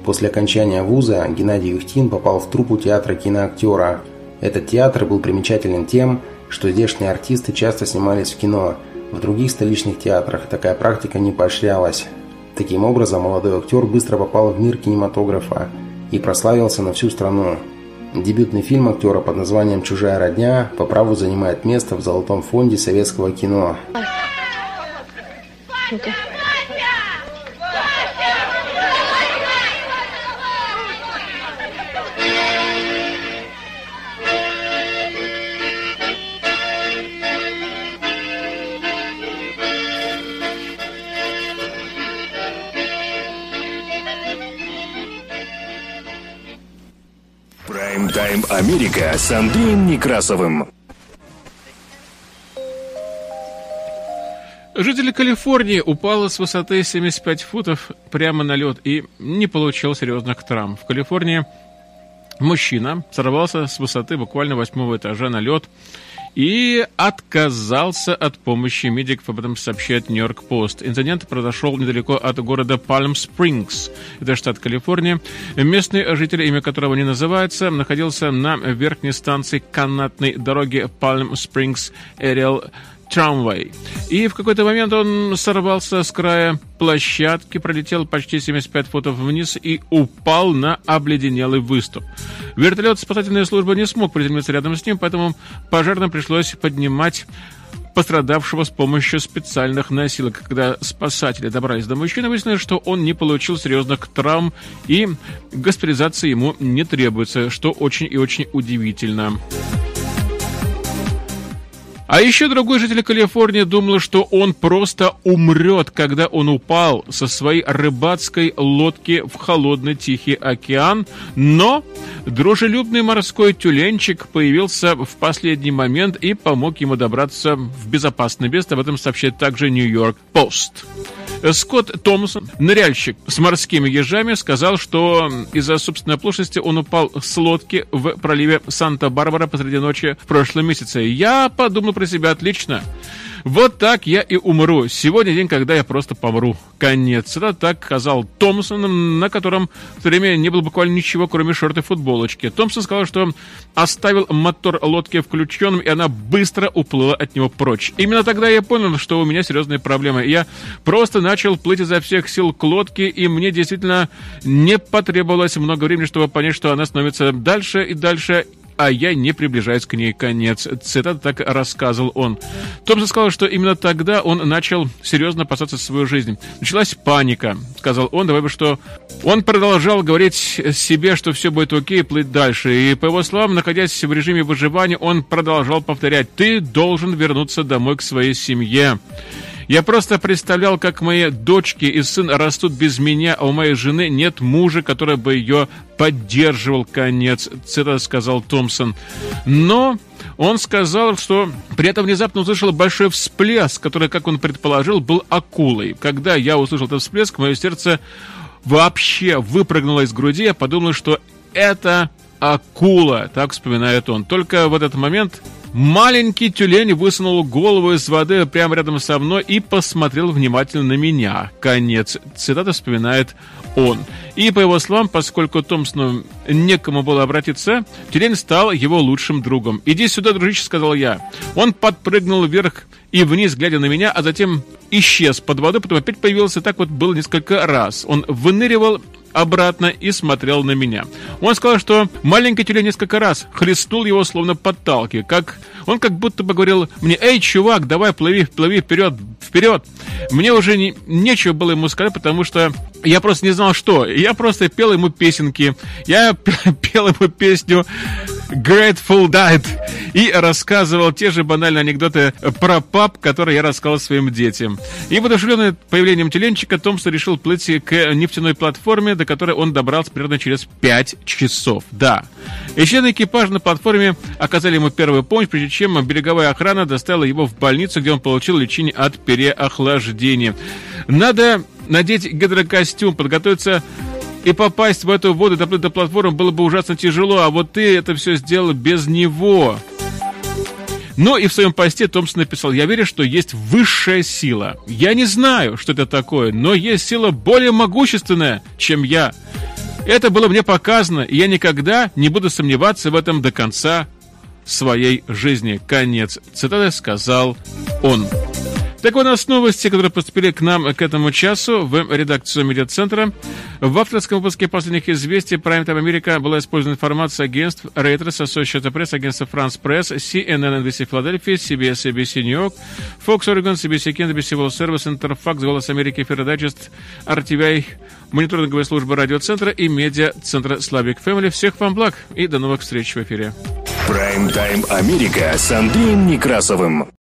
[SPEAKER 7] После окончания вуза Геннадий Юхтин попал в труппу театра киноактера. Этот театр был примечателен тем, что здешние артисты часто снимались в кино. В других столичных театрах такая практика не поощрялась. Таким образом, молодой актер быстро попал в мир кинематографа и прославился на всю страну. Дебютный фильм актера под названием «Чужая родня» по праву занимает место в золотом фонде советского кино. Ну-ка.
[SPEAKER 1] Прайм-тайм Америка с Андреем Некрасовым.
[SPEAKER 2] Житель Калифорнии упал с высоты 75 футов прямо на лед и не получил серьезных травм. В Калифорнии мужчина сорвался с высоты буквально восьмого этажа на лед и отказался от помощи медиков, об этом сообщает Нью-Йорк Пост. Инцидент произошел недалеко от города Пальм-Спрингс, это штат Калифорния. Местный житель, имя которого не называется, находился на верхней станции канатной дороги Пальм-Спрингс Эриэл трамвай. И в какой-то момент он сорвался с края площадки, пролетел почти 75 футов вниз и упал на обледенелый выступ. Вертолет спасательной службы не смог приземлиться рядом с ним, поэтому пожарным пришлось поднимать пострадавшего с помощью специальных носилок. Когда спасатели добрались до мужчины, выяснилось, что он не получил серьезных травм и госпитализация ему не требуется, что очень и очень удивительно. А еще другой житель Калифорнии думал, что он просто умрет, когда он упал со своей рыбацкой лодки в холодный Тихий океан, но дружелюбный морской тюленчик появился в последний момент и помог ему добраться в безопасное место. Об этом сообщает также Нью-Йорк Пост. Скотт Томпсон, ныряльщик с морскими ежами, сказал, что из-за собственной оплошности он упал с лодки в проливе Санта-Барбара посреди ночи в прошлом месяце. Я подумал про себя отлично. Вот так я и умру. Сегодня день, когда я просто помру. Конец. Это так сказал Томпсон, на котором в то время не было буквально ничего, кроме шорты и футболочки. Томпсон сказал, что оставил мотор лодки включенным, и она быстро уплыла от него прочь. Именно тогда я понял, что у меня серьезные проблемы. Я просто начал плыть изо всех сил к лодке, и мне действительно не потребовалось много времени, чтобы понять, что она становится дальше и дальше, а я не приближаюсь к ней. Конец. Цитата так рассказывал он. Томпсон сказал, что именно тогда он начал серьезно опасаться свою жизнь. Началась паника, сказал он, добавив, что он продолжал говорить себе, что все будет окей, плыть дальше. И, по его словам, находясь в режиме выживания, он продолжал повторять, ты должен вернуться домой к своей семье. Я просто представлял, как мои дочки и сын растут без меня, а у моей жены нет мужа, который бы ее поддерживал. Конец. Это сказал Томпсон. Но он сказал, что при этом внезапно услышал большой всплеск, который, как он предположил, был акулой. Когда я услышал этот всплеск, мое сердце вообще выпрыгнуло из груди. Я подумал, что это акула, так вспоминает он. Только в этот момент Маленький тюлень высунул голову из воды прямо рядом со мной и посмотрел внимательно на меня. Конец. Цитата вспоминает он. И, по его словам, поскольку Томпсону некому было обратиться, тюлень стал его лучшим другом. «Иди сюда, дружище», — сказал я. Он подпрыгнул вверх и вниз, глядя на меня, а затем исчез под водой, потом опять появился. Так вот было несколько раз. Он выныривал обратно и смотрел на меня. Он сказал, что маленький тюлень несколько раз хлестнул его, словно подталкивая. Как... Он как будто бы говорил мне, «Эй, чувак, давай, плыви, плыви вперед, вперед!» Мне уже не, нечего было ему сказать, потому что я просто не знал, что. Я просто пел ему песенки. Я пел ему песню Grateful Dead и рассказывал те же банальные анекдоты про пап, которые я рассказал своим детям. И воодушевленный появлением теленчика, Томпсон решил плыть к нефтяной платформе, до которой он добрался примерно через 5 часов. Да. И члены экипажа на платформе оказали ему первую помощь, прежде чем береговая охрана доставила его в больницу, где он получил лечение от переохлаждения. Надо надеть гидрокостюм, подготовиться и попасть в эту воду, до платформы было бы ужасно тяжело, а вот ты это все сделал без него. Но и в своем посте Томпсон написал, я верю, что есть высшая сила. Я не знаю, что это такое, но есть сила более могущественная, чем я. Это было мне показано, и я никогда не буду сомневаться в этом до конца своей жизни. Конец цитаты сказал он. Так вот, у нас новости, которые поступили к нам к этому часу в редакцию медиацентра. В авторском выпуске последних известий Prime Time America была использована информация агентств Reuters, Associated Press, агентства France Press, CNN, NBC Philadelphia, CBS, ABC New York, Fox Oregon, CBC Kent, NBC World Service, Interfax, Голос Америки, Digest, RTVI, мониторинговая служба радиоцентра и медиа-центра Slavic Family. Всех вам благ и до новых встреч в эфире.
[SPEAKER 1] Прайм-тайм Америка с Андреем Некрасовым.